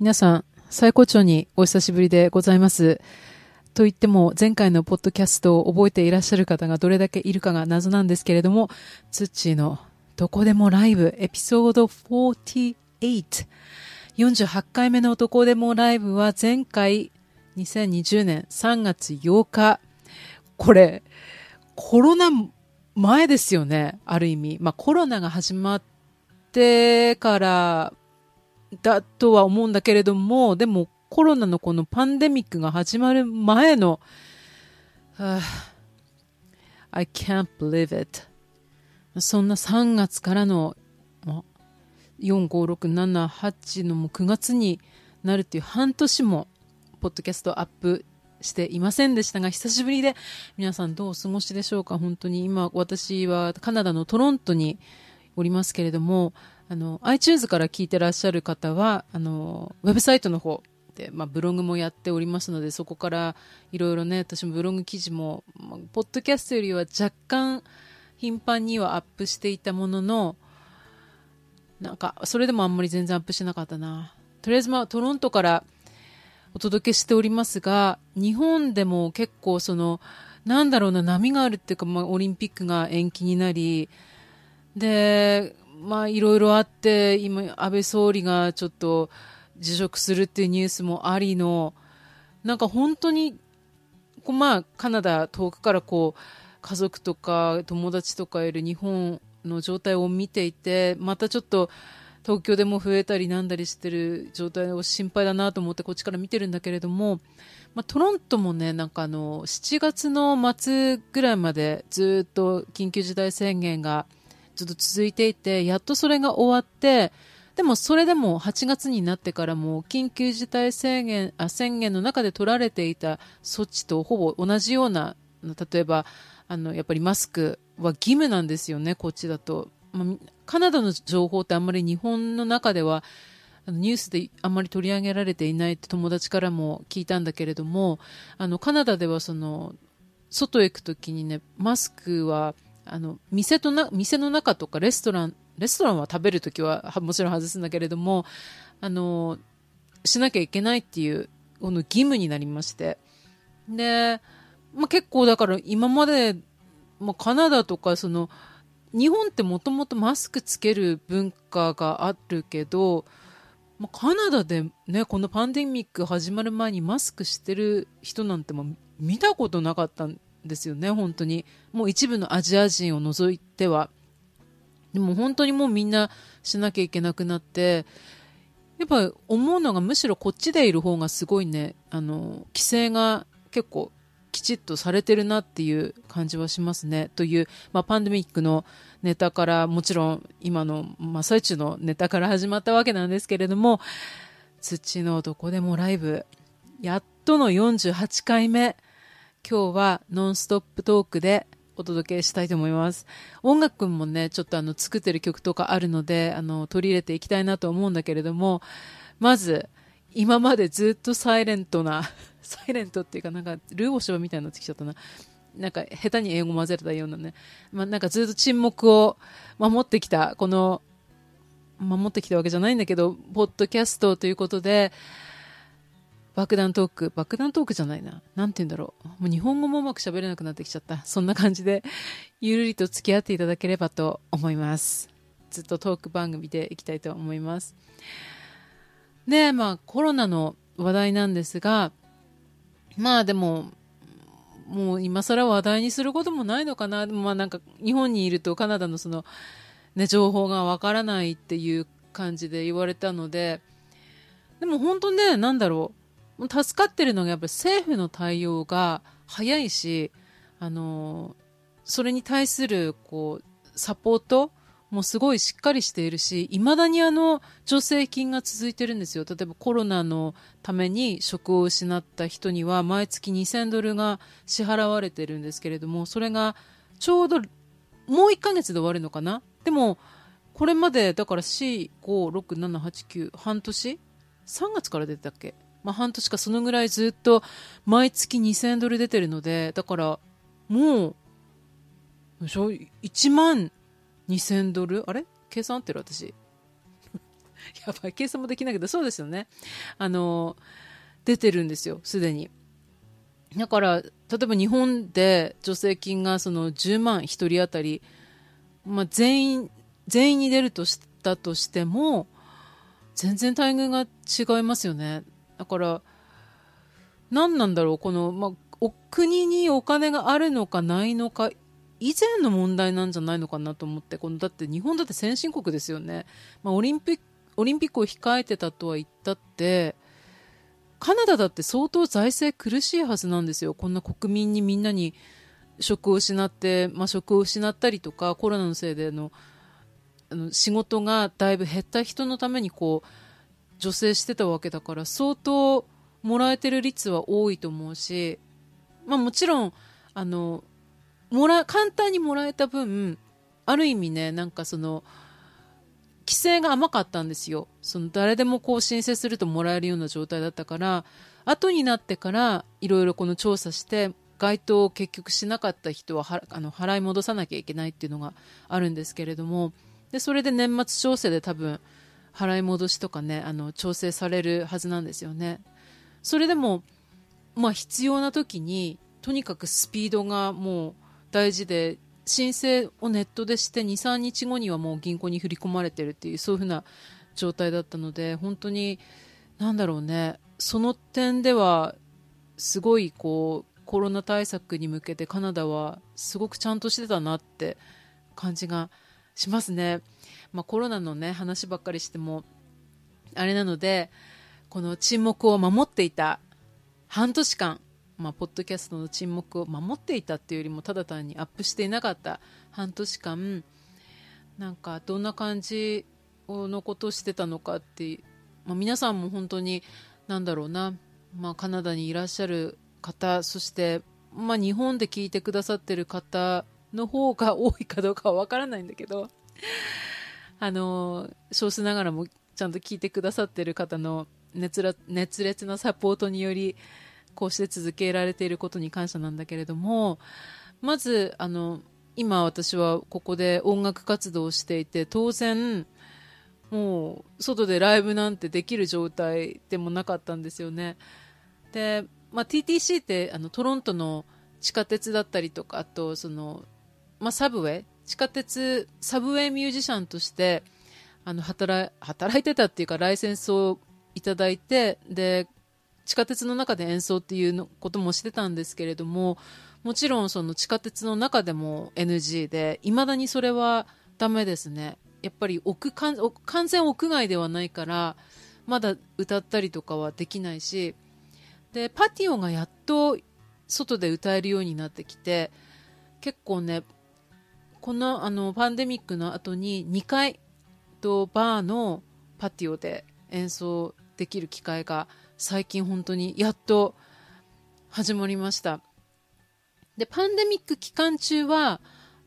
皆さん、最高潮にお久しぶりでございます。と言っても、前回のポッドキャストを覚えていらっしゃる方がどれだけいるかが謎なんですけれども、ツッチーのどこでもライブエピソード48。48回目のどこでもライブは前回2020年3月8日。これ、コロナ前ですよね、ある意味。まあコロナが始まってからだとは思うんだけれども、でもコロナのこのパンデミックが始まる前の、はあ、I can't believe it. そんな3月からの、ま、4、5、6、7、8のも9月になるっていう半年も、ポッドキャストアップしていませんでしたが、久しぶりで皆さんどうお過ごしでしょうか本当に今私はカナダのトロントにおりますけれども、あの、iTunes から聞いてらっしゃる方は、あの、ウェブサイトの方で、まあ、ブログもやっておりますので、そこからいろいろね、私もブログ記事も、まあ、ポッドキャストよりは若干頻繁にはアップしていたものの、なんか、それでもあんまり全然アップしなかったな。とりあえず、まあ、トロントからお届けしておりますが、日本でも結構その、なんだろうな、波があるっていうか、まあ、オリンピックが延期になり、で、まあいろいろあって、今、安倍総理がちょっと辞職するっていうニュースもありの、なんか本当に、まあカナダ遠くからこう、家族とか友達とかいる日本の状態を見ていて、またちょっと東京でも増えたりなんだりしてる状態を心配だなと思ってこっちから見てるんだけれども、まあ、トロントもね、なんかあの、7月の末ぐらいまでずっと緊急事態宣言がずっと続いていて、やっとそれが終わって、でもそれでも8月になってからも緊急事態宣言あ宣言の中で取られていた措置とほぼ同じような、例えば、あの、やっぱりマスクは義務なんですよね、こっちだと。カナダの情報ってあんまり日本の中では、ニュースであんまり取り上げられていないって友達からも聞いたんだけれども、あの、カナダではその、外へ行くときにね、マスクはあの、店とな、店の中とかレストラン、レストランは食べるときは もちろん外すんだけれども、あの、しなきゃいけないっていう、この義務になりまして。で、まあ、結構だから今まで、まあ、カナダとかその、日本ってもともとマスクつける文化があるけど、まあ、カナダでね、このパンデミック始まる前にマスクしてる人なんても見たことなかったんですよね、本当に。もう一部のアジア人を除いては。でも本当にもうみんなしなきゃいけなくなって、やっぱ思うのがむしろこっちでいる方がすごいね、あの、規制が結構きちっとされてるなっていう感じはしますね。という、まあ、パンデミックのネタから、もちろん今の真っ最中のネタから始まったわけなんですけれども、土のどこでもライブ、やっとの48回目、今日はノンストップトークでお届けしたいと思います。音楽もね、ちょっとあの作ってる曲とかあるので、あの取り入れていきたいなと思うんだけれども、まず、今までずっとサイレントな、サイレントっていうかなんかルーボショーみたいになってきちゃったな。なんか下手に英語混ぜれたようなね。まあ、なんかずっと沈黙を守ってきた、この、守ってきたわけじゃないんだけど、ポッドキャストということで、爆弾トーク、爆弾トークじゃないな。なんて言うんだろう。もう日本語もうまく喋れなくなってきちゃった。そんな感じで、ゆるりと付き合っていただければと思います。ずっとトーク番組でいきたいと思います。で、まあコロナの話題なんですが、まあでも、もう今更話題にすることもないのかな。でもまあなんか日本にいるとカナダのその、ね、情報がわからないっていう感じで言われたので、でも本当ね、なんだろう。助かってるのがやっぱり政府の対応が早いし、あの、それに対する、こう、サポートもすごいしっかりしているし、未だにあの、助成金が続いてるんですよ。例えばコロナのために職を失った人には毎月2000ドルが支払われてるんですけれども、それがちょうどもう1ヶ月で終わるのかな？でも、これまでだから4、5、6、7、8、9、半年 ?3 月から出てたっけ？まあ、半年かそのぐらいずっと毎月2000ドル出てるので、だからもう、1万2000ドル？あれ？計算合ってる私。やばい、計算もできないけど、そうですよね。あの、出てるんですよ、すでに。だから、例えば日本で助成金がその10万1人当たり、まあ、全員、全員に出るとしたとしても、全然待遇が違いますよね。だから、何なんだろう、この、まあ、お国にお金があるのかないのか以前の問題なんじゃないのかなと思って、このだって日本だって先進国ですよね。まあ、オリンピック、オリンピックを控えてたとは言ったって、カナダだって相当財政苦しいはずなんですよ。こんな国民にみんなに職を失って、まあ、職を失ったりとか、コロナのせいで、あの仕事がだいぶ減った人のためにこう、助成してたわけだから、相当もらえてる率は多いと思うし、まあもちろん、あの、もら、簡単にもらえた分、ある意味ね、なんかその、規制が甘かったんですよ。その誰でもこう申請するともらえるような状態だったから、後になってからいろいろこの調査して、該当を結局しなかった人ははあの払い戻さなきゃいけないっていうのがあるんですけれども、で、それで年末調整で多分、払い戻しとかね、あの、調整されるはずなんですよね。それでも、まあ必要な時に、とにかくスピードがもう大事で、申請をネットでして2、3日後にはもう銀行に振り込まれてるっていう、そういうふうな状態だったので、本当に、なんだろうね、その点では、すごいこう、コロナ対策に向けてカナダはすごくちゃんとしてたなって感じがしますね。まあコロナのね、話ばっかりしても、あれなので、この沈黙を守っていた半年間、まあ、ポッドキャストの沈黙を守っていたっていうよりもただ単にアップしていなかった半年間なんかどんな感じのことをしてたのかって、まあ、皆さんも本当になんだろうな、まあ、カナダにいらっしゃる方そして、まあ、日本で聞いてくださってる方の方が多いかどうかはわからないんだけどあの少数ながらもちゃんと聞いてくださってる方の熱烈なサポートによりこうして続けられていることに感謝なんだけれども、まず、あの、今私はここで音楽活動をしていて、当然、もう、外でライブなんてできる状態でもなかったんですよね。で、まあ、TTC って、あの、トロントの地下鉄だったりとか、あと、その、まあ、サブウェイ地下鉄、サブウェイミュージシャンとして、あの、働、働いてたっていうか、ライセンスをいただいて、で、地下鉄の中で演奏っていうのこともしてたんですけれども、もちろんその地下鉄の中でも NG で、未だにそれはダメですね。やっぱり屋完全屋外ではないから、まだ歌ったりとかはできないし、で、パティオがやっと外で歌えるようになってきて、結構ね、このあのパンデミックの後に2回とバーのパティオで演奏できる機会が最近本当にやっと始まりました。で、パンデミック期間中は、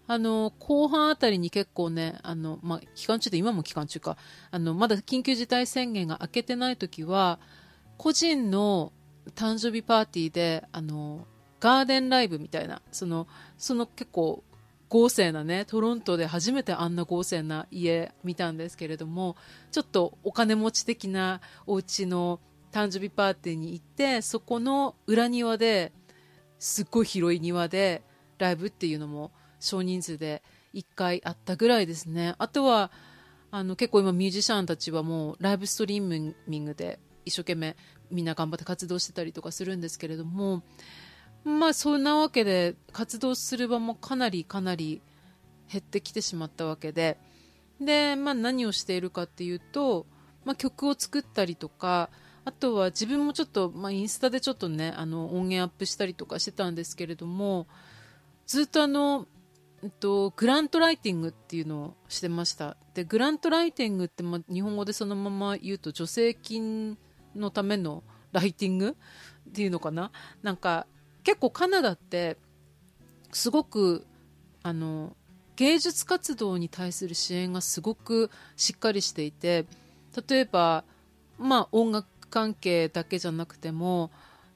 あの、後半あたりに結構ね、あの、まあ、期間中で今も期間中か、あの、まだ緊急事態宣言が明けてない時は、個人の誕生日パーティーで、あの、ガーデンライブみたいな、その、その結構豪勢なね、トロントで初めてあんな豪勢な家見たんですけれども、ちょっとお金持ち的なお家の誕生日パーティーに行って、そこの裏庭で、すっごい広い庭で、ライブっていうのも少人数で1回あったぐらいですね。あとは、あの、結構今ミュージシャンたちはもうライブストリーミングで一生懸命みんな頑張って活動してたりとかするんですけれども、まあそんなわけで活動する場もかなりかなり減ってきてしまったわけで、で、まあ何をしているかっていうと、まあ曲を作ったりとか、あとは自分もちょっと、まあ、インスタでちょっとね、あの、音源アップしたりとかしてたんですけれども、ずっとあの、えっと、グラントライティングっていうのをしてました。で、グラントライティングって、まあ、日本語でそのまま言うと、助成金のためのライティングっていうのかななんか、結構カナダって、すごく、あの、芸術活動に対する支援がすごくしっかりしていて、例えば、まあ音楽関係だけじゃなくても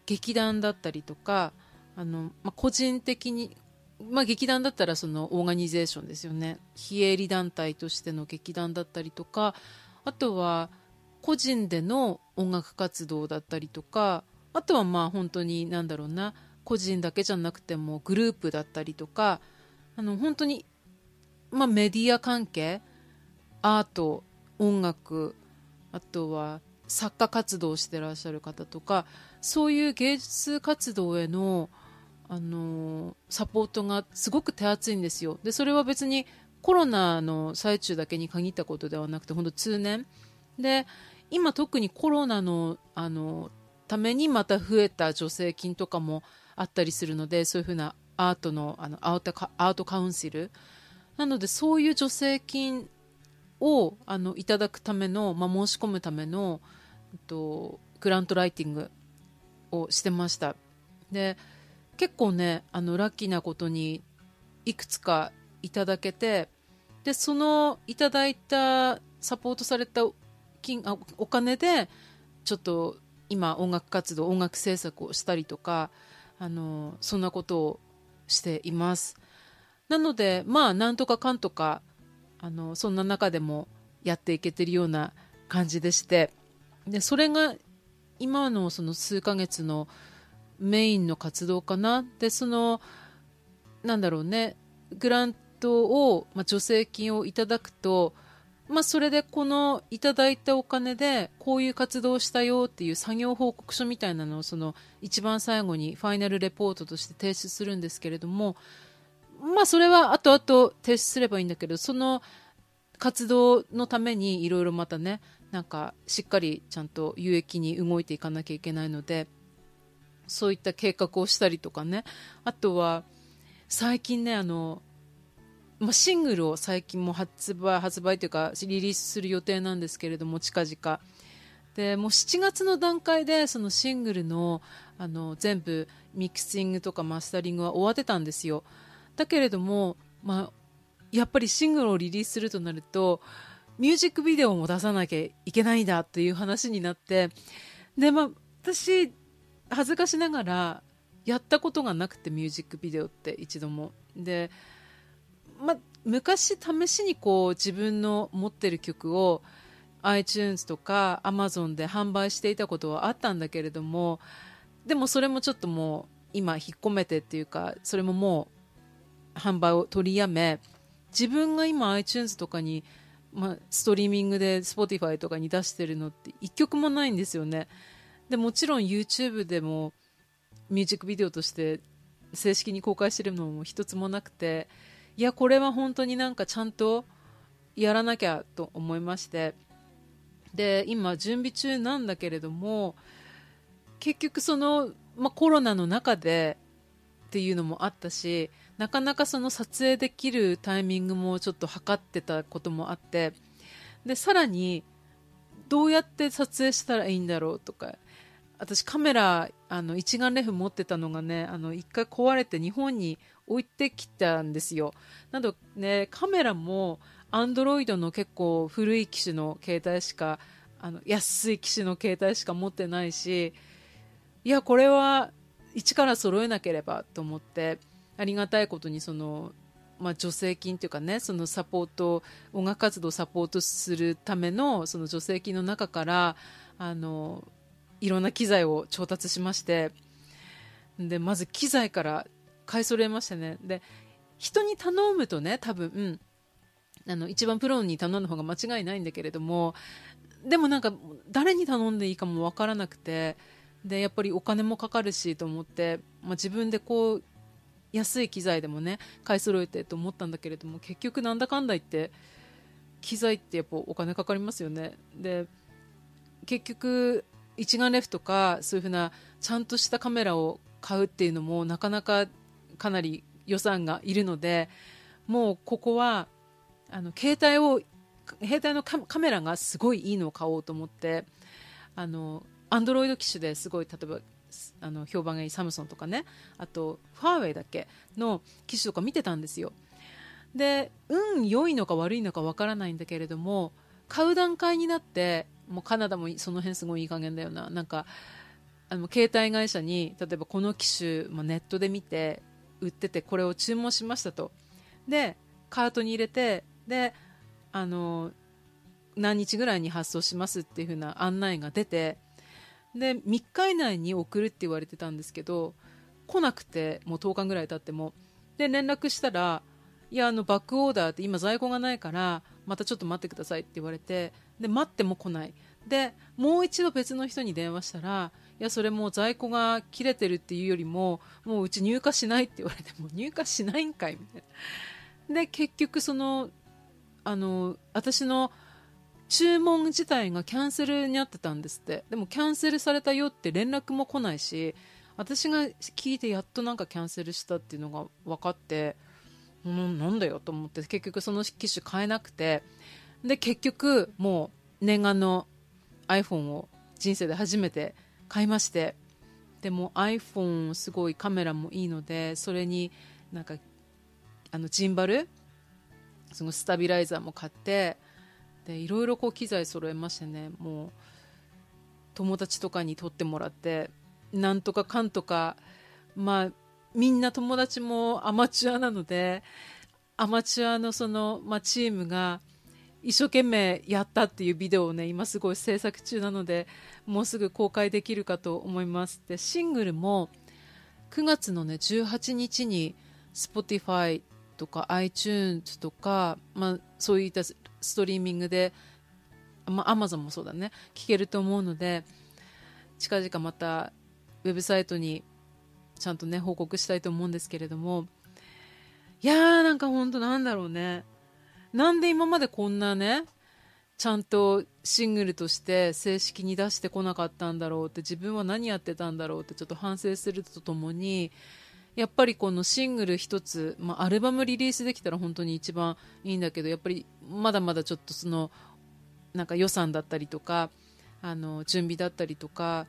劇団だったりとかあの、まあ、個人的に、まあ、劇団だったらそのオーガニゼーションですよね。非営利団体としての劇団だったりとかあとは個人での音楽活動だったりとかあとはまあ本当になんだろうな個人だけじゃなくてもグループだったりとかあの本当に、まあ、メディア関係アート音楽あとは作家活動をしてらっしゃる方とかそういう芸術活動へのあのサポートがすごく手厚いんですよ。でそれは別にコロナの最中だけに限ったことではなくて本当通年。で今特にコロナのあのためにまた増えた助成金とかもあったりするのでそういうふうなアートのあのアートアートカウンシル。なのでそういう助成金をあのいただくための、まあ、申し込むためのとグラントライティングをしてました。で結構ねあのラッキーなことにいくつかいただけてでそのいただいたサポートされた金あお金でちょっと今音楽活動音楽制作をしたりとかあのそんなことをしています。なのでまあなんとかかんとかあのそんな中でもやっていけてるような感じでしてでそれが今のその数ヶ月のメインの活動かな。でそのなんだろうねグラントを、まあ、助成金をいただくと、まあ、それでこのいただいたお金でこういう活動をしたよっていう作業報告書みたいなのをその一番最後にファイナルレポートとして提出するんですけれどもまあそれは後々提出すればいいんだけどその活動のためにいろいろまたねなんかしっかりちゃんと有益に動いていかなきゃいけないのでそういった計画をしたりとかね。あとは最近ねあの、まあ、シングルを最近も発売発売というかリリースする予定なんですけれども近々。でもう7月の段階でそのシングルのあの全部ミキシングとかマスタリングは終わってたんですよ。だけれども、まあ、やっぱりシングルをリリースするとなるとミュージックビデオも出さなきゃいけないんだっていう話になってで、まあ、私恥ずかしながらやったことがなくてミュージックビデオって一度も。で、ま、昔試しにこう自分の持ってる曲を iTunes とか Amazon で販売していたことはあったんだけれどもでもそれもちょっともう今引っ込めてっていうかそれももう販売を取りやめ自分が今 iTunes とかにまあ、ストリーミングで Spotify とかに出してるのって1曲もないんですよね。でもちろん YouTube でもミュージックビデオとして正式に公開してるのも一つもなくていやこれは本当になんかちゃんとやらなきゃと思いまして。で今準備中なんだけれども結局その、ま、コロナの中でっていうのもあったしなかなかその撮影できるタイミングもちょっと測ってたこともあってでさらにどうやって撮影したらいいんだろうとか私カメラあの一眼レフ持ってたのがねあの一回壊れて日本に置いてきたんですよ。なのねカメラもアンドロイドの結構古い機種の携帯しかあの安い機種の携帯しか持ってないしいやこれは一から揃えなければと思ってありがたいことにその、まあ、助成金というかねそのサポート音楽活動をサポートするためのその助成金の中からあのいろんな機材を調達しましてでまず機材から買い揃えましたね。で人に頼むとね多分、うん、あの一番プロに頼んだ方が間違いないんだけれどもでもなんか誰に頼んでいいかも分からなくてでやっぱりお金もかかるしと思って、まあ、自分でこう安い機材でもね買い揃えてと思ったんだけれども結局なんだかんだ言って機材ってやっぱお金かかりますよね。で結局一眼レフとかそういうふうなちゃんとしたカメラを買うっていうのもなかなかかなり予算がいるのでもうここはあの携帯を携帯のカメラがすごいいいのを買おうと思ってあのアンドロイド機種ですごい例えばあの評判がいいサムソンとかねあとファーウェイだっけの機種とか見てたんですよ。で運良いのか悪いのかわからないんだけれども買う段階になってもうカナダもその辺すごいいい加減だよな。なんかあの携帯会社に例えばこの機種、ま、ネットで見て売っててこれを注文しましたとでカートに入れてであの何日ぐらいに発送しますっていう風な案内が出て、で、3日以内に送るって言われてたんですけど、来なくて、もう10日ぐらい経っても。で、連絡したら、いや、あの、バックオーダーって今在庫がないから、またちょっと待ってくださいって言われて、で、待っても来ない。で、もう一度別の人に電話したら、いや、それもう在庫が切れてるっていうよりも、もううち入荷しないって言われて、も入荷しないんかいみたいな。で、結局その、あの、私の注文自体がキャンセルになってたんですって。でもキャンセルされたよって連絡も来ないし、私が聞いてやっとなんかキャンセルしたっていうのが分かって、うん、なんだよと思って結局その機種買えなくて、で、結局もう念願の iPhone を人生で初めて買いまして、でも iPhone すごいカメラもいいので、それになんかあのジンバル？そのスタビライザーも買ってでいろいろこう機材揃えましてね。もう友達とかに撮ってもらってなんとかかんとかまあみんな友達もアマチュアなのでアマチュアのその、まあ、チームが一生懸命やったっていうビデオをね今すごい制作中なのでもうすぐ公開できるかと思いますでシングルも9月のね18日に Spotify とか iTunes とか、まあ、そういったストリーミングで、まあ、Amazon もそうだね、聞けると思うので、近々またウェブサイトにちゃんとね、報告したいと思うんですけれども、いやーなんか本当なんだろうね。なんで今までこんなね、ちゃんとシングルとして正式に出してこなかったんだろうって自分は何やってたんだろうってちょっと反省するとともにやっぱりこのシングル一つ、まあ、アルバムリリースできたら本当に一番いいんだけどやっぱりまだまだちょっとそのなんか予算だったりとかあの準備だったりとか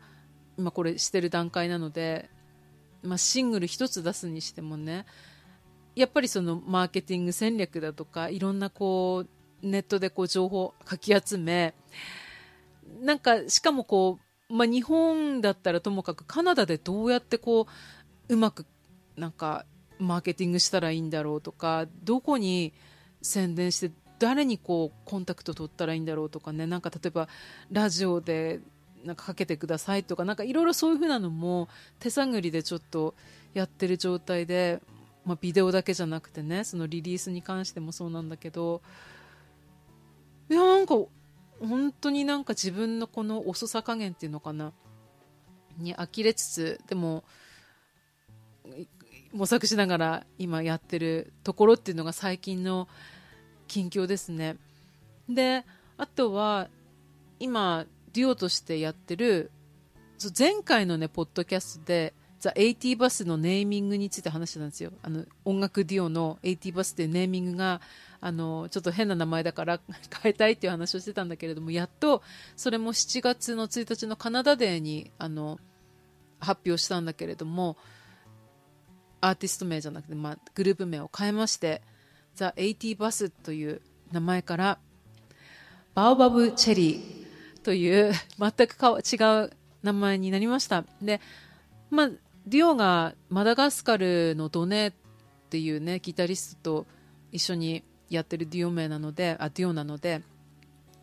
今これしてる段階なので、まあ、シングル一つ出すにしてもねやっぱりそのマーケティング戦略だとかいろんなこうネットでこう情報をかき集めなんかしかもこう、まあ、日本だったらともかくカナダでどうやってこううまくなんかマーケティングしたらいいんだろうとかどこに宣伝して誰にこうコンタクト取ったらいいんだろうとかねなんか例えばラジオでなんかかけてくださいとかなんかいろいろそういう風なのも手探りでちょっとやってる状態で、まあ、ビデオだけじゃなくてねそのリリースに関してもそうなんだけどいやなんか本当になんか自分のこの遅さ加減っていうのかなに呆れつつでも模索しながら今やってるところっていうのが最近の近況ですね。で、あとは今、デュオとしてやってる、前回のね、ポッドキャストで、ザ・エイティバスのネーミングについて話してたんですよ。あの、音楽デュオのエイティバスっていうネーミングが、あの、ちょっと変な名前だから 変えたいっていう話をしてたんだけれども、やっと、それも7月の1日のカナダデーに、あの、発表したんだけれども、アーティスト名じゃなくて、まあ、グループ名を変えまして、ザ・エイティバスという名前から、バオバブ・チェリーという全く違う名前になりました。で、まあ、ディオがマダガスカルのドネっていうね、ギタリストと一緒にやってるディオ名なので、あ、ディオなので、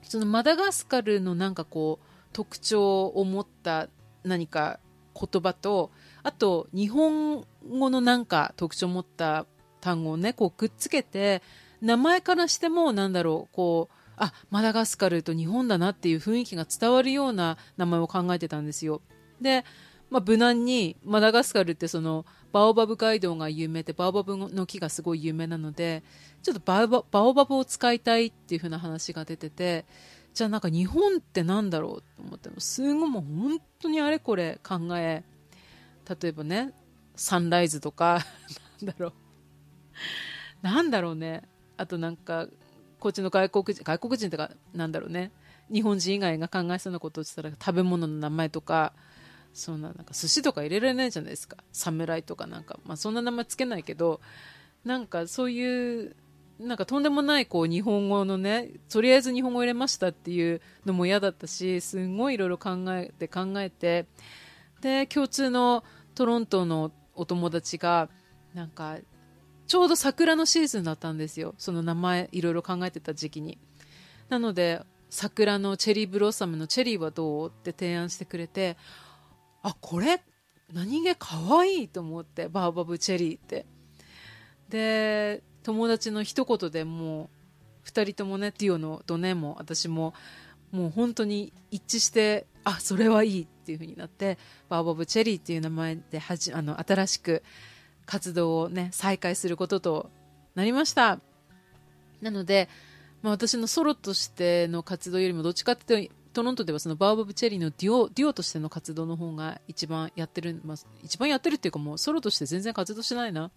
そのマダガスカルのなんかこう、特徴を持った何か言葉と、あと、日本語のなんか特徴を持った単語をね、こうくっつけて、名前からしても、なんだろう、こう、あ、マダガスカルと日本だなっていう雰囲気が伝わるような名前を考えてたんですよ。で、まあ、無難に、マダガスカルってその、バオバブ街道が有名で、バオバブの木がすごい有名なので、ちょっとバオバオバブを使いたいっていう風な話が出てて、じゃあなんか日本ってなんだろうと思って、すごいもう本当にあれこれ考え、例えばね、サンライズとか、なんだろう。なんだろうね。あとなんか、こっちの外国人、外国人とか、なんだろうね。日本人以外が考えそうなことをしたら、食べ物の名前とか、そんな、なんか寿司とか入れられないじゃないですか。侍とかなんか、まあそんな名前つけないけど、なんかそういう、なんかとんでもないこう日本語のね、とりあえず日本語入れましたっていうのも嫌だったし、すごいいろいろ考えて考えて、で、共通のトロントのお友達が、なんか、ちょうど桜のシーズンだったんですよ。その名前いろいろ考えてた時期に。なので、桜のチェリーブロッサムのチェリーはどう？って提案してくれてあこれ何気かわいいと思ってバーバブチェリーって。で友達の一言でもう2人ともねディオのドネも私ももう本当に一致してあそれはいいっていう風になってバーバブチェリーっていう名前ではじあの新しく活動をね再開することとなりました。なので、まあ、私のソロとしての活動よりもどっちかっていうとトロントではそのバーバブチェリーのデュオデュオとしての活動の方が一番やってる、まあ、一番やってるっていうかもうソロとして全然活動しないな、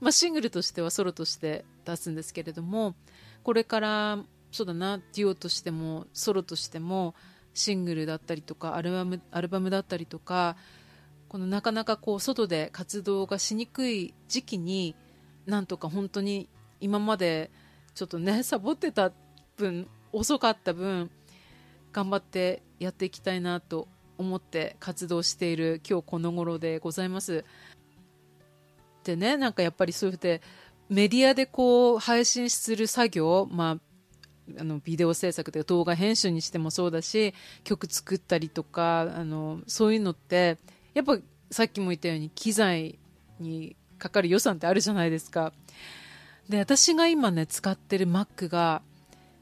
まあ、シングルとしてはソロとして出すんですけれどもこれからそうだなデュオとしてもソロとしてもシングルだったりとかアルバムアルバムだったりとかこのなかなかこう外で活動がしにくい時期になんとか本当に今までちょっとねサボってた分遅かった分頑張ってやっていきたいなと思って活動している今日この頃でございます。でねなんかやっぱりそういうてメディアでこう配信する作業、まあ、あのビデオ制作で動画編集にしてもそうだし曲作ったりとかあのそういうのってやっぱさっきも言ったように機材にかかる予算ってあるじゃないですか。で私が今ね使ってる Mac が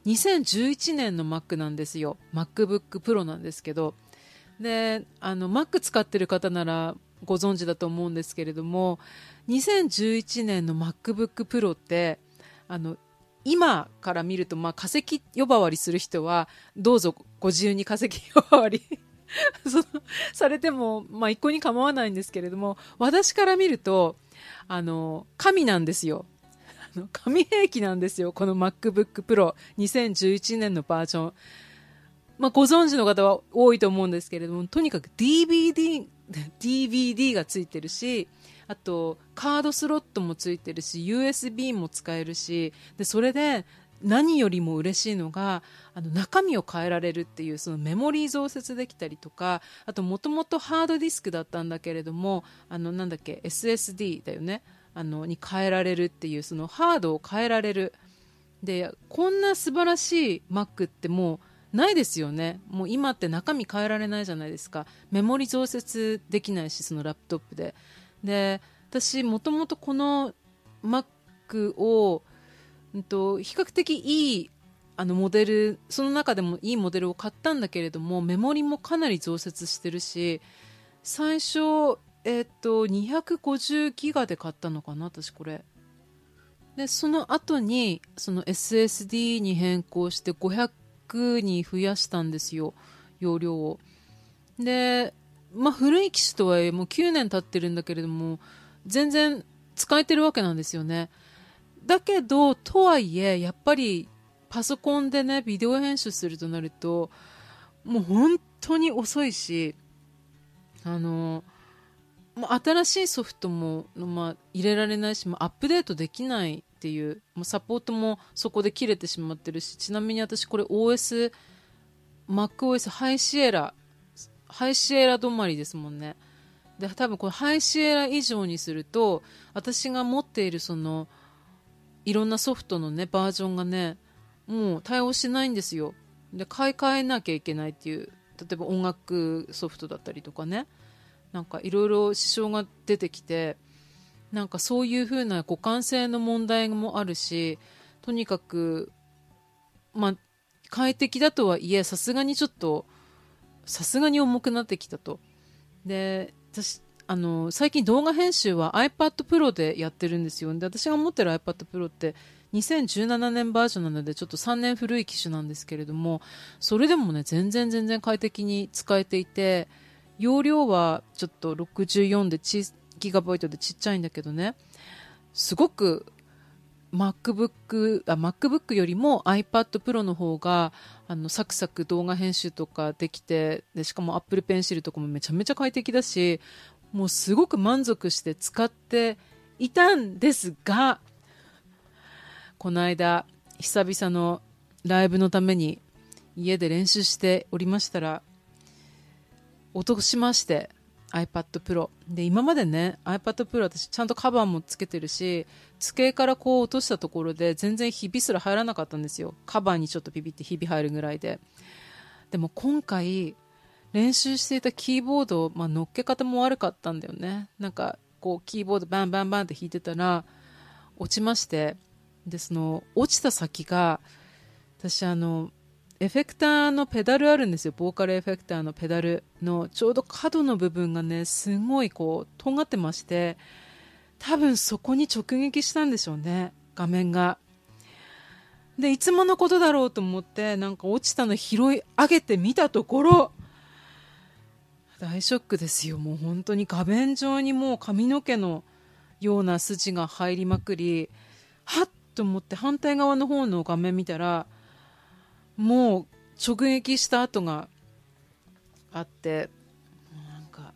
2011年の Mac なんですよ。MacBook Pro なんですけど。であの Mac 使ってる方ならご存知だと思うんですけれども2011年の MacBook Pro ってあの今から見ると、まあ、化石呼ばわりする人はどうぞご自由に化石呼ばわり そのされても、まあ、一向に構わないんですけれども私から見るとあの神なんですよ。の紙兵器なんですよ、この MacBook Pro 2011年のバージョン。まあ、ご存知の方は多いと思うんですけれども、とにかく DVD、DVD がついてるし、あとカードスロットもついてるし、USB も使えるし、で、それで何よりも嬉しいのがあの中身を変えられるっていうそのメモリー増設できたりとかあともともとハードディスクだったんだけれどもあのなんだっけ SSD だよねあのに変えられるっていうそのハードを変えられる。でこんな素晴らしい Mac ってもうないですよね。もう今って中身変えられないじゃないですか。メモリ増設できないしそのラップトップで。で私もともとこの Mac を、うんと、比較的いいあのモデルその中でもいいモデルを買ったんだけれどもメモリもかなり増設してるし最初えっ、と250ギガで買ったのかな私これ。でその後にその SSD に変更して500に増やしたんですよ容量を。でまあ古い機種とはいえもう9年経ってるんだけれども全然使えてるわけなんですよね。だけどとはいえやっぱりパソコンでねビデオ編集するとなるともう本当に遅いしあのもう新しいソフトも、まあ、入れられないし、まあ、アップデートできないっていうもうサポートもそこで切れてしまってるしちなみに私これ OS MacOS High Sierra High Sierra 止まりですもんね。で多分これ High Sierra 以上にすると私が持っているそのいろんなソフトのねバージョンがねもう対応しないんですよ。で買い替えなきゃいけないっていう例えば音楽ソフトだったりとかね。なんかいろいろ支障が出てきてなんかそういうふうな互換性の問題もあるしとにかくまあ快適だとはいえさすがにちょっとさすがに重くなってきたと。で私あの最近動画編集は iPad Pro でやってるんですよ。で私が持ってる iPad Pro って2017年バージョンなのでちょっと3年古い機種なんですけれどもそれでもね全然全然快適に使えていて容量はちょっと64でちギガバイトでちっちゃいんだけどね。すごく MacBook, あ MacBook よりも iPad Pro の方があのサクサク動画編集とかできてでしかも Apple Pencil とかもめちゃめちゃ快適だしもうすごく満足して使っていたんですがこの間久々のライブのために家で練習しておりましたら落としまして iPad Pro で今までね iPad Pro 私ちゃんとカバーもつけてるし机からこう落としたところで全然ひびすら入らなかったんですよ。カバーにちょっとビビってひび入るぐらいで。でも今回練習していたキーボード、まあ、乗っけ方も悪かったんだよね。なんかこうキーボードバンバンバンって弾いてたら落ちまして。でその落ちた先が私あのエフェクターのペダルあるんですよ。ボーカルエフェクターのペダルのちょうど角の部分がねすごいこうとがってまして多分そこに直撃したんでしょうね。画面が。でいつものことだろうと思ってなんか落ちたの拾い上げてみたところ大ショックですよ。もう本当に。画面上にもう髪の毛のような筋が入りまくりはっと思って反対側の方の画面見たらもう直撃した跡があってなんか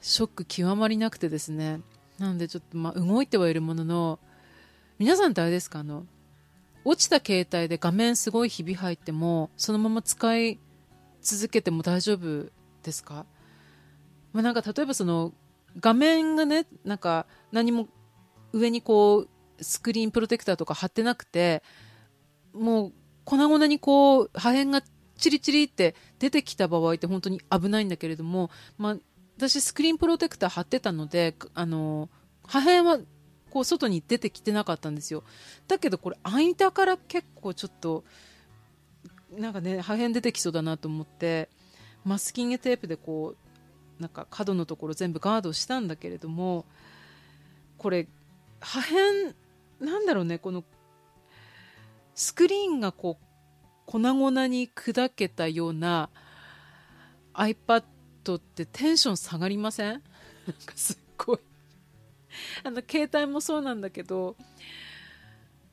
ショック極まりなくてですね。なんでちょっとまあ動いてはいるものの皆さんってあれですか？あの落ちた携帯で画面すごいひび入ってもそのまま使い続けても大丈夫ですか、まあ、なんか例えばその画面がねなんか何も上にこうスクリーンプロテクターとか貼ってなくてもう粉々にこう破片がチリチリって出てきた場合って本当に危ないんだけれども、まあ、私スクリーンプロテクター貼ってたのであの破片はこう外に出てきてなかったんですよ。だけどこれ間から結構ちょっとなんかね破片出てきそうだなと思ってマスキングテープでこうなんか角のところ全部ガードしたんだけれどもこれ破片なんだろうねこのスクリーンがこう粉々に砕けたような iPad ってテンション下がりません？なんかすっごい。あの携帯もそうなんだけど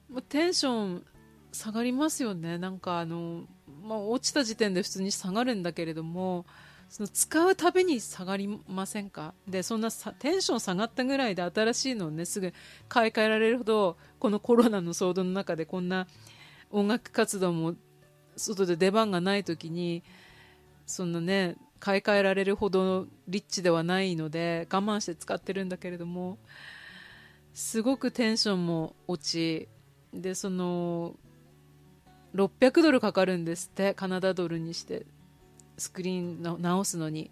もうテンション下がりますよね。なんかあの、まあ、落ちた時点で普通に下がるんだけれどもその使うたびに下がりませんか？でそんなテンション下がったぐらいで新しいのをねすぐ買い替えられるほどこのコロナの騒動の中でこんな音楽活動も外で出番がない時にそんなね買い替えられるほどリッチではないので我慢して使ってるんだけれどもすごくテンションも落ちでその600ドルかかるんですってカナダドルにしてスクリーンの直すのに。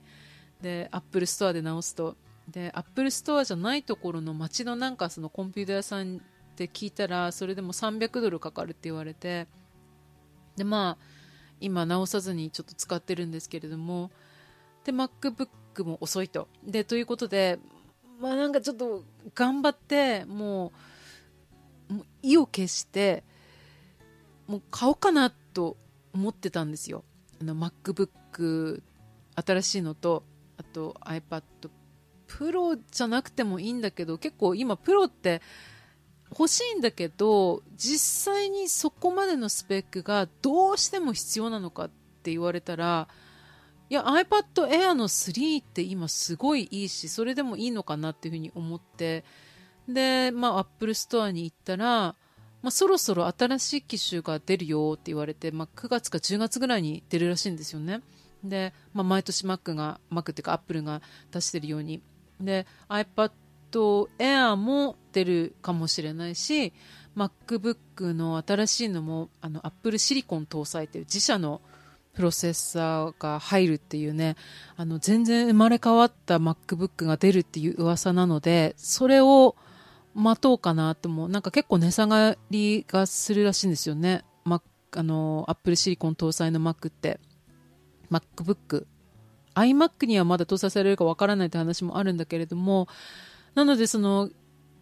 で Apple Store で直すと。で Apple Store じゃないところの街のなんかそのコンピューター屋さんって聞いたらそれでも300ドルかかるって言われてでまあ今直さずにちょっと使ってるんですけれどもで MacBook も遅いと。でということでまあなんかちょっと頑張ってもうもう意を決してもう買おうかなと思ってたんですよ。あの MacBook 新しいのとあと iPad Pro じゃなくてもいいんだけど結構今プロって欲しいんだけど実際にそこまでのスペックがどうしても必要なのかって言われたらいや iPad Air の3って今すごいいいしそれでもいいのかなっていうふうに思って。で、まあ、Apple Store に行ったら、まあ、そろそろ新しい機種が出るよって言われて、まあ、9月か10月ぐらいに出るらしいんですよね。で、まあ、毎年 Mac が Mac っていうか Apple が出してるように。で iPad と Air も出るかもしれないし MacBook の新しいのもあの Apple シリコン搭載っていう自社のプロセッサーが入るっていうねあの全然生まれ変わった MacBook が出るっていう噂なのでそれを待とうかなともなんか結構値下がりがするらしいんですよね、Mac、あの Apple シリコン搭載の Mac って。MacBook iMac にはまだ搭載されるかわからないって話もあるんだけれどもなのでその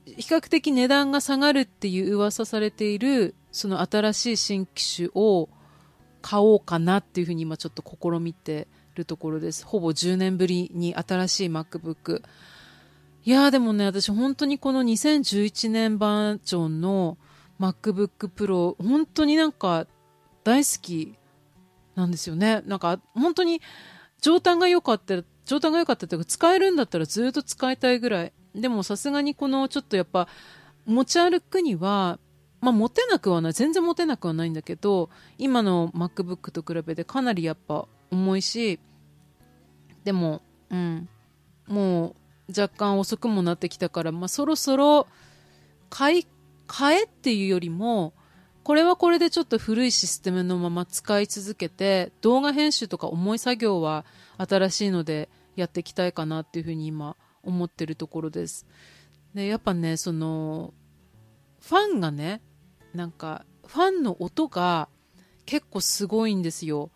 比較的値段が下がるっていう噂されているその新しい新機種を買おうかなっていうふうに今ちょっと試みてるところです。ほぼ10年ぶりに新しい MacBook いやーでもね私本当にこの2011年バージョンの MacBook Pro 本当になんか大好きなんですよね。なんか本当に状態が良かったら状態が良かったというか使えるんだったらずっと使いたいぐらいでもさすがにこのちょっとやっぱ持ち歩くにはまあ、持てなくはない。全然持てなくはないんだけど今の MacBook と比べてかなりやっぱ重いしでも、うん、もう若干遅くもなってきたから、まあ、そろそろ買い替えっていうよりもこれはこれでちょっと古いシステムのまま使い続けて動画編集とか重い作業は新しいのでやっていきたいかなっていうふうに今思ってるところです。でやっぱねそのファンがねなんかファンの音が結構すごいんですよ。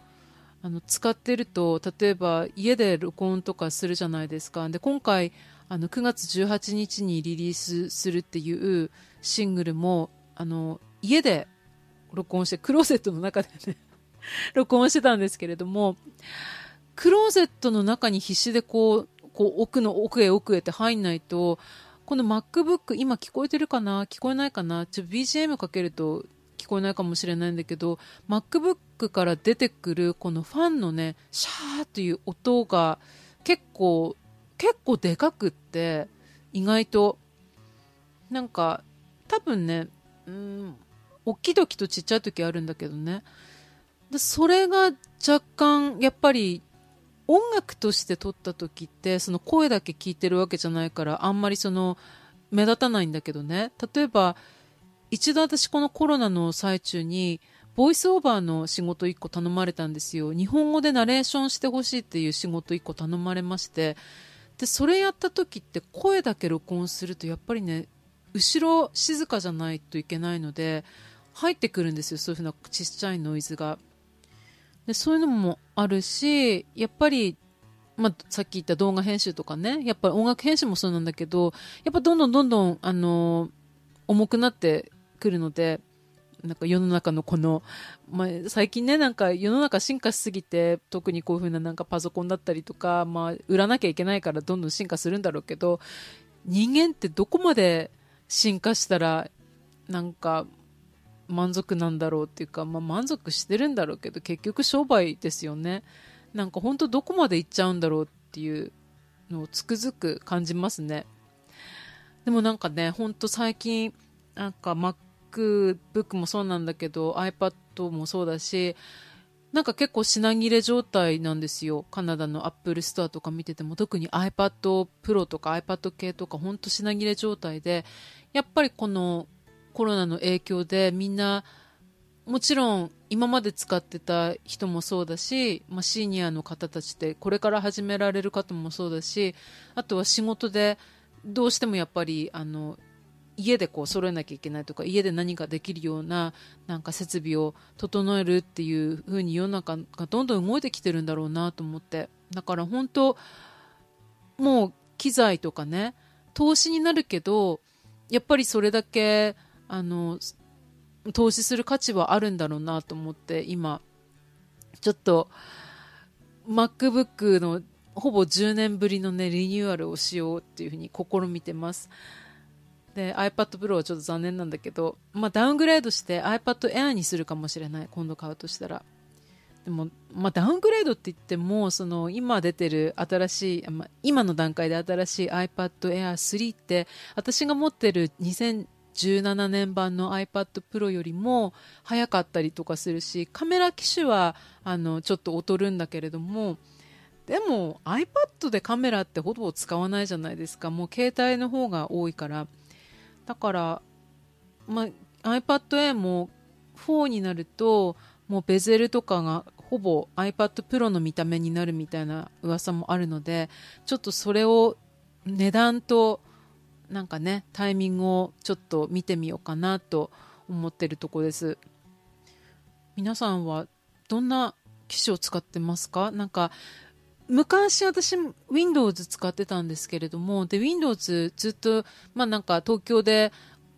あの使ってると例えば家で録音とかするじゃないですか。で今回あの9月18日にリリースするっていうシングルもあの家で録音してクローゼットの中でね録音してたんですけれどもクローゼットの中に必死でこうこう奥の奥へ奥へって入んないとこの MacBook 今聞こえてるかな？聞こえないかな？ちょ BGM かけると聞こえないかもしれないんだけど MacBook から出てくるこのファンのねシャーという音が結構結構でかくって意外となんか多分ねうん大きい時とちっちゃい時あるんだけどね。それが若干やっぱり音楽として撮った時ってその声だけ聞いてるわけじゃないからあんまりその目立たないんだけどね。例えば一度私このコロナの最中にボイスオーバーの仕事1個頼まれたんですよ。日本語でナレーションしてほしいっていう仕事1個頼まれまして。でそれやった時って声だけ録音するとやっぱりね後ろ静かじゃないといけないので入ってくるんですよ。そういうふうなちっちゃいノイズが。でそういうのもあるしやっぱりまあ、さっき言った動画編集とかねやっぱり音楽編集もそうなんだけどやっぱどんどんどんどんあの重くなってくるので、なんか世の中のこの、まあ、最近ね、なんか世の中進化しすぎて、特にこういう風ななんかパソコンだったりとか、まあ、売らなきゃいけないからどんどん進化するんだろうけど、人間ってどこまで進化したら、なんか、満足なんだろうっていうか、まあ、満足してるんだろうけど、結局商売ですよね。なんか本当どこまで行っちゃうんだろうっていうのをつくづく感じますね。でもなんかね、ほんと最近、なんか MacBook もそうなんだけど iPad もそうだしなんか結構品切れ状態なんですよカナダの Apple Store とか見てても特に iPad Pro とか iPad 系とか本当品切れ状態でやっぱりこのコロナの影響でみんなもちろん今まで使ってた人もそうだし、まあ、シニアの方たちってこれから始められる方もそうだしあとは仕事でどうしてもやっぱりあの家でこう揃えなきゃいけないとか家で何かできるようななんか設備を整えるっていう風に世の中がどんどん動いてきてるんだろうなと思って。だから本当もう機材とかね投資になるけどやっぱりそれだけあの投資する価値はあるんだろうなと思って今ちょっと MacBook のほぼ10年ぶりのねリニューアルをしようっていうふうに試みてます。で iPad Pro はちょっと残念なんだけど、まあ、ダウングレードして iPad Air にするかもしれない。今度買うとしたら。でも、まあ、ダウングレードって言ってもその今出てる新しい、まあ、今の段階で新しい iPad Air 3って私が持ってる17年版の iPad Pro よりも早かったりとかするしカメラ機種はあのちょっと劣るんだけれどもでも iPad でカメラってほぼ使わないじゃないですか。もう携帯の方が多いから。だから、まあ、iPad Air も4になるともうベゼルとかがほぼ iPad Pro の見た目になるみたいな噂もあるのでちょっとそれを値段となんかねタイミングをちょっと見てみようかなと思ってるとこです。皆さんはどんな機種を使ってますか？なんか昔私 Windows 使ってたんですけれどもで Windows ずっと、まあ、なんか東京で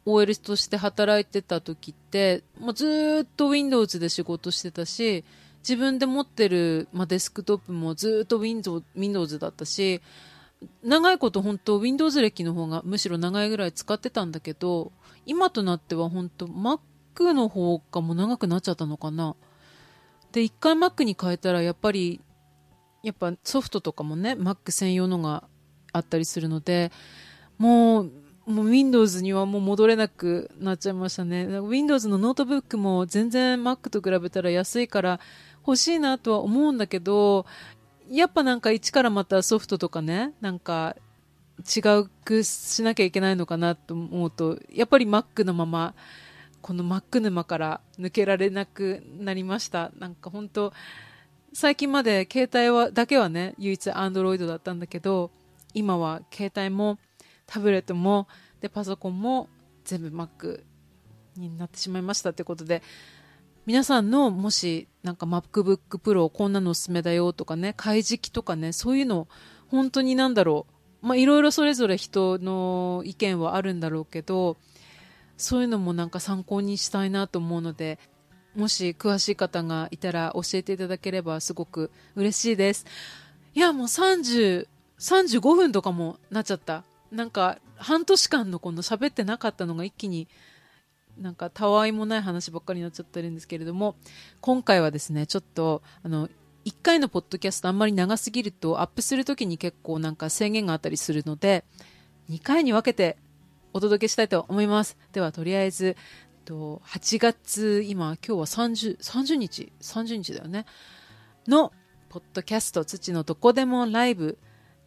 OL として働いてた時ってもうずっと Windows で仕事してたし自分で持ってる、まあ、デスクトップもずっと Windows, Windows だったし長いこと本当 Windows 歴の方がむしろ長いぐらい使ってたんだけど今となっては本当 Mac の方がもう長くなっちゃったのかな。で一回 Mac に変えたらやっぱりやっぱソフトとかもね Mac 専用のがあったりするのでもうもう Windows にはもう戻れなくなっちゃいましたね。Windows のノートブックも全然 Mac と比べたら安いから欲しいなとは思うんだけどやっぱなんか一からまたソフトとかね、なんか違うくしなきゃいけないのかなと思うと、やっぱり Mac のまま、この Mac 沼から抜けられなくなりました。なんか本当最近まで携帯は、だけはね、唯一 Android だったんだけど、今は携帯もタブレットも、で、パソコンも全部 Mac になってしまいましたってことで、皆さんのもしなんか MacBook Pro こんなのおすすめだよとかね、開示機とかね、そういうの本当になんだろう。まあいろいろそれぞれ人の意見はあるんだろうけど、そういうのもなんか参考にしたいなと思うので、もし詳しい方がいたら教えていただければすごく嬉しいです。いや、もう30、35分とかもなっちゃった。なんか半年間のこの喋ってなかったのが一気になんかたわいもない話ばっかりになっちゃってるんですけれども、今回はですね、ちょっと、あの、1回のポッドキャストあんまり長すぎるとアップするときに結構なんか制限があったりするので、2回に分けてお届けしたいと思います。では、とりあえず、と8月、今、今日は30、30日、30日だよね？の、ポッドキャスト、土のどこでもライブ、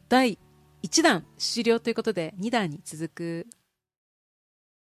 第1弾終了ということで、2弾に続く